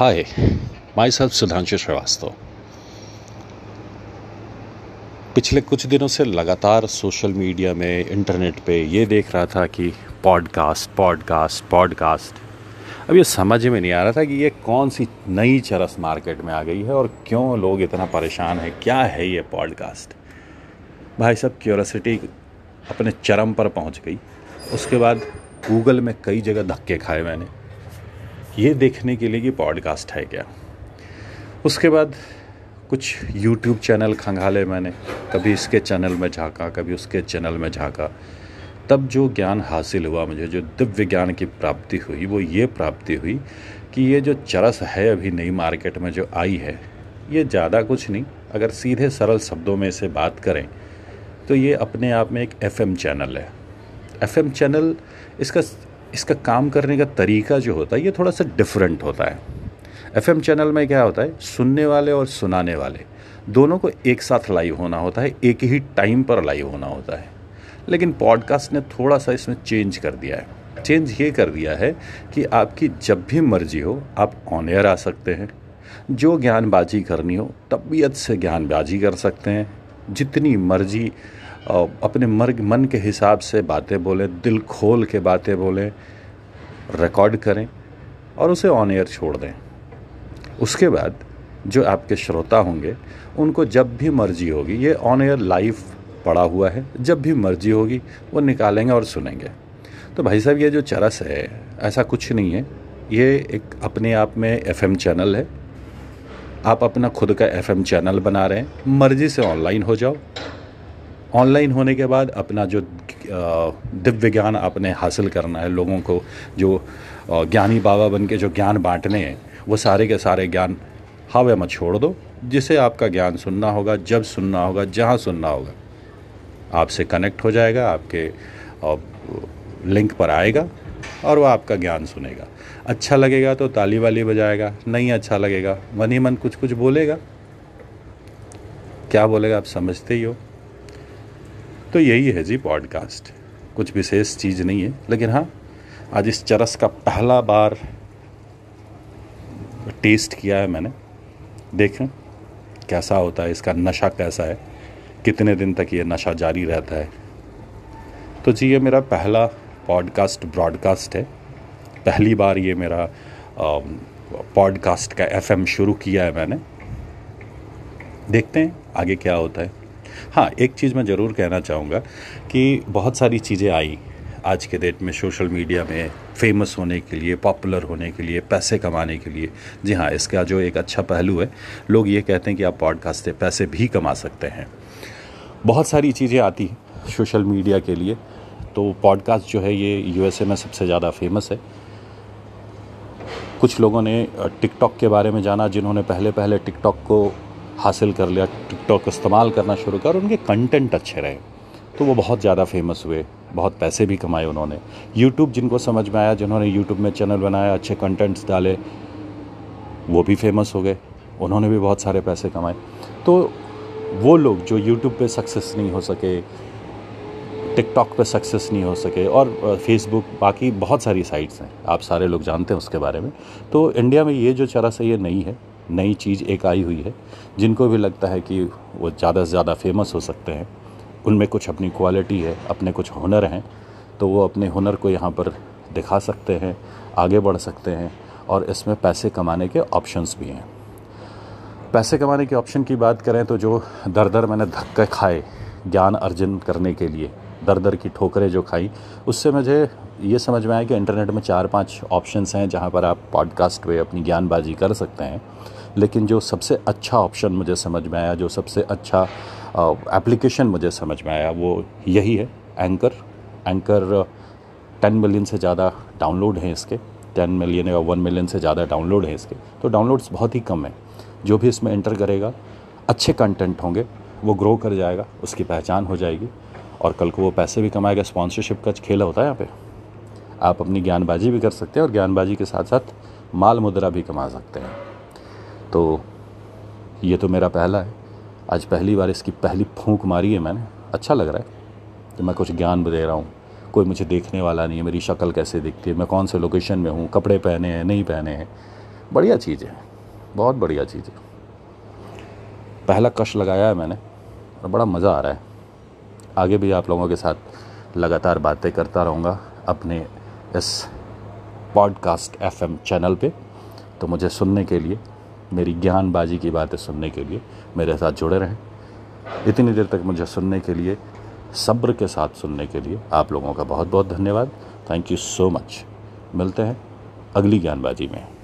Hi, myself Sudhanshu Srivastava. पिछले कुछ दिनों से लगातार सोशल मीडिया में इंटरनेट पे ये देख रहा था कि पॉडकास्ट पॉडकास्ट पॉडकास्ट। अब ये समझ में नहीं आ रहा था कि ये कौन सी नई चरस मार्केट में आ गई है और क्यों लोग इतना परेशान हैं? क्या है ये पॉडकास्ट? भाई साहब क्यूरसिटी अपने चरम पर पहुँच गई। उसके बाद गूगल में कई जगह धक्के खाए मैंने। ये देखने के लिए कि पॉडकास्ट है क्या। उसके बाद कुछ यूट्यूब चैनल खंगाले मैंने, कभी इसके चैनल में झांका, कभी उसके चैनल में झांका। तब जो ज्ञान हासिल हुआ, मुझे जो दिव्य ज्ञान की प्राप्ति हुई, वो ये प्राप्ति हुई कि ये जो चरस है अभी नई मार्केट में जो आई है, ये ज़्यादा कुछ नहीं। अगर सीधे सरल शब्दों में इसे बात करें तो ये अपने आप में एक एफएम चैनल है। एफएम चैनल इसका इसका काम करने का तरीका जो होता है, ये थोड़ा सा डिफरेंट होता है। एफएम चैनल में क्या होता है? सुनने वाले और सुनाने वाले। दोनों को एक साथ लाइव होना होता है, एक ही टाइम पर लाइव होना होता है। लेकिन पॉडकास्ट ने थोड़ा सा इसमें चेंज कर दिया है। चेंज ये कर दिया है कि आपकी जब भी मर्ज़ी हो, आप ऑन एयर आ सकते हैं। जो ज्ञानबाजी करनी हो, तबीयत से ज्ञानबाजी कर सकते हैं। जितनी मर्ज़ी अपने मर्ग, मन के हिसाब से बातें बोलें, दिल खोल के बातें बोलें रिकॉर्ड करें और उसे ऑन एयर छोड़ दें। उसके बाद जो आपके श्रोता होंगे, उनको जब भी मर्ज़ी होगी, ये ऑन एयर लाइव पड़ा हुआ है, जब भी मर्ज़ी होगी, वो निकालेंगे और सुनेंगे। तो भाई साहब, ये जो चरस है, ऐसा कुछ नहीं है। ये एक अपने आप में एफएम चैनल है। आप अपना खुद का एफएम चैनल बना रहे हैं। मर्ज़ी से ऑनलाइन हो जाओ। ऑनलाइन होने के बाद अपना जो दिव्य ज्ञान आपने हासिल करना है, लोगों को जो ज्ञानी बाबा बन के जो ज्ञान बांटने हैं, वो सारे के सारे ज्ञान हवे मत छोड़ दो। जिसे आपका ज्ञान सुनना होगा, जब सुनना होगा, जहाँ सुनना होगा, आपसे कनेक्ट हो जाएगा, आपके लिंक पर आएगा और वह आपका ज्ञान सुनेगा। अच्छा लगेगा तो ताली वाली बजाएगा, नहीं अच्छा लगेगा, मन ही मन कुछ कुछ बोलेगा। क्या बोलेगा आप समझते ही हो। तो यही है जी पॉडकास्ट कुछ विशेष चीज़ नहीं है। लेकिन हाँ आज इस चरस का पहला बार टेस्ट किया है मैंने। देखें, कैसा होता है, इसका नशा कैसा है, कितने दिन तक ये नशा जारी रहता है। तो जी, ये मेरा पहला पॉडकास्ट ब्रॉडकास्ट है। पहली बार ये मेरा पॉडकास्ट का एफएम शुरू किया है मैंने। देखते हैं आगे क्या होता है। हाँ एक चीज़ मैं ज़रूर कहना चाहूँगा कि बहुत सारी चीज़ें आई आज के डेट में सोशल मीडिया में फ़ेमस होने के लिए, पॉपुलर होने के लिए, पैसे कमाने के लिए। जी हाँ इसका जो एक अच्छा पहलू है, लोग ये कहते हैं कि आप पॉडकास्ट से पैसे भी कमा सकते हैं। बहुत सारी चीज़ें आती हैं सोशल मीडिया के लिए तो पॉडकास्ट जो है ये यूएसए में सबसे ज़्यादा फ़ेमस है। कुछ लोगों ने टिकटॉक के बारे में जाना, जिन्होंने पहले पहले टिकटॉक को हासिल कर लिया, टिकटॉक इस्तेमाल करना शुरू कर उनके कंटेंट अच्छे रहे। तो वो बहुत ज़्यादा फ़ेमस हुए, बहुत पैसे भी कमाए उन्होंने। यूट्यूब जिनको समझ में आया, जिन्होंने यूट्यूब में चैनल बनाया, अच्छे कंटेंट्स डाले, वो भी फ़ेमस हो गए। उन्होंने भी बहुत सारे पैसे कमाए। तो वो लोग जो यूट्यूब पे सक्सेस नहीं हो सके, टिकटॉक पे सक्सेस नहीं हो सके और फेसबुक बाकी बहुत सारी साइट्स हैं, आप सारे लोग जानते हैं उसके बारे में। तो इंडिया में ये जो चरस है ये नहीं है। नई चीज़ एक आई हुई है, जिनको भी लगता है कि वो ज़्यादा से ज़्यादा फ़ेमस हो सकते हैं, उनमें कुछ अपनी क्वालिटी है, अपने कुछ हुनर हैं तो वो अपने हुनर को यहाँ पर दिखा सकते हैं, आगे बढ़ सकते हैं, और इसमें पैसे कमाने के ऑप्शंस भी हैं। पैसे कमाने के ऑप्शन की बात करें तो जो दर दर मैंने धक्के खाए ज्ञान अर्जन करने के लिए दर दर की ठोकरें जो खाई, उससे मुझे ये समझ में आया कि इंटरनेट में चार पाँच ऑप्शंस हैं जहाँ पर आप पॉडकास्ट पे अपनी ज्ञानबाजी कर सकते हैं। लेकिन जो सबसे अच्छा ऑप्शन मुझे समझ में आया, जो सबसे अच्छा एप्लीकेशन मुझे समझ में आया, वो यही है एंकर एंकर टेन मिलियन से ज़्यादा डाउनलोड हैं इसके. टेन मिलियन या वन मिलियन से ज़्यादा डाउनलोड हैं इसके. तो डाउनलोड्स बहुत ही कम हैं. जो भी इसमें एंटर करेगा, अच्छे कंटेंट होंगे, वो ग्रो कर जाएगा, उसकी पहचान हो जाएगी और कल को वो पैसे भी कमाएगा. स्पॉन्सरशिप का खेल होता है यहाँ पे. आप अपनी ज्ञानबाजी भी कर सकते हैं और ज्ञानबाजी के साथ साथ माल मुद्रा भी कमा सकते हैं। तो ये तो मेरा पहला है। आज पहली बार इसकी पहली फूंक मारी है मैंने। अच्छा लग रहा है। तो मैं कुछ ज्ञान दे रहा हूँ। कोई मुझे देखने वाला नहीं है। मेरी शक्ल कैसे दिखती है? मैं कौन से लोकेशन में हूँ? कपड़े पहने हैं, नहीं पहने हैं? बढ़िया चीज़ है। बहुत बढ़िया चीज़ है। पहला कश लगाया है मैंने और बड़ा मज़ा आ रहा है। आगे भी आप लोगों के साथ लगातार बातें करता रहूँगा अपने इस पॉडकास्ट एफएम चैनल पे। तो मुझे सुनने के लिए मेरी ज्ञानबाजी की बातें सुनने के लिए मेरे साथ जुड़े रहें। इतनी देर तक मुझे सुनने के लिए, सब्र के साथ सुनने के लिए आप लोगों का बहुत बहुत धन्यवाद। थैंक यू सो मच मिलते हैं अगली ज्ञानबाजी में।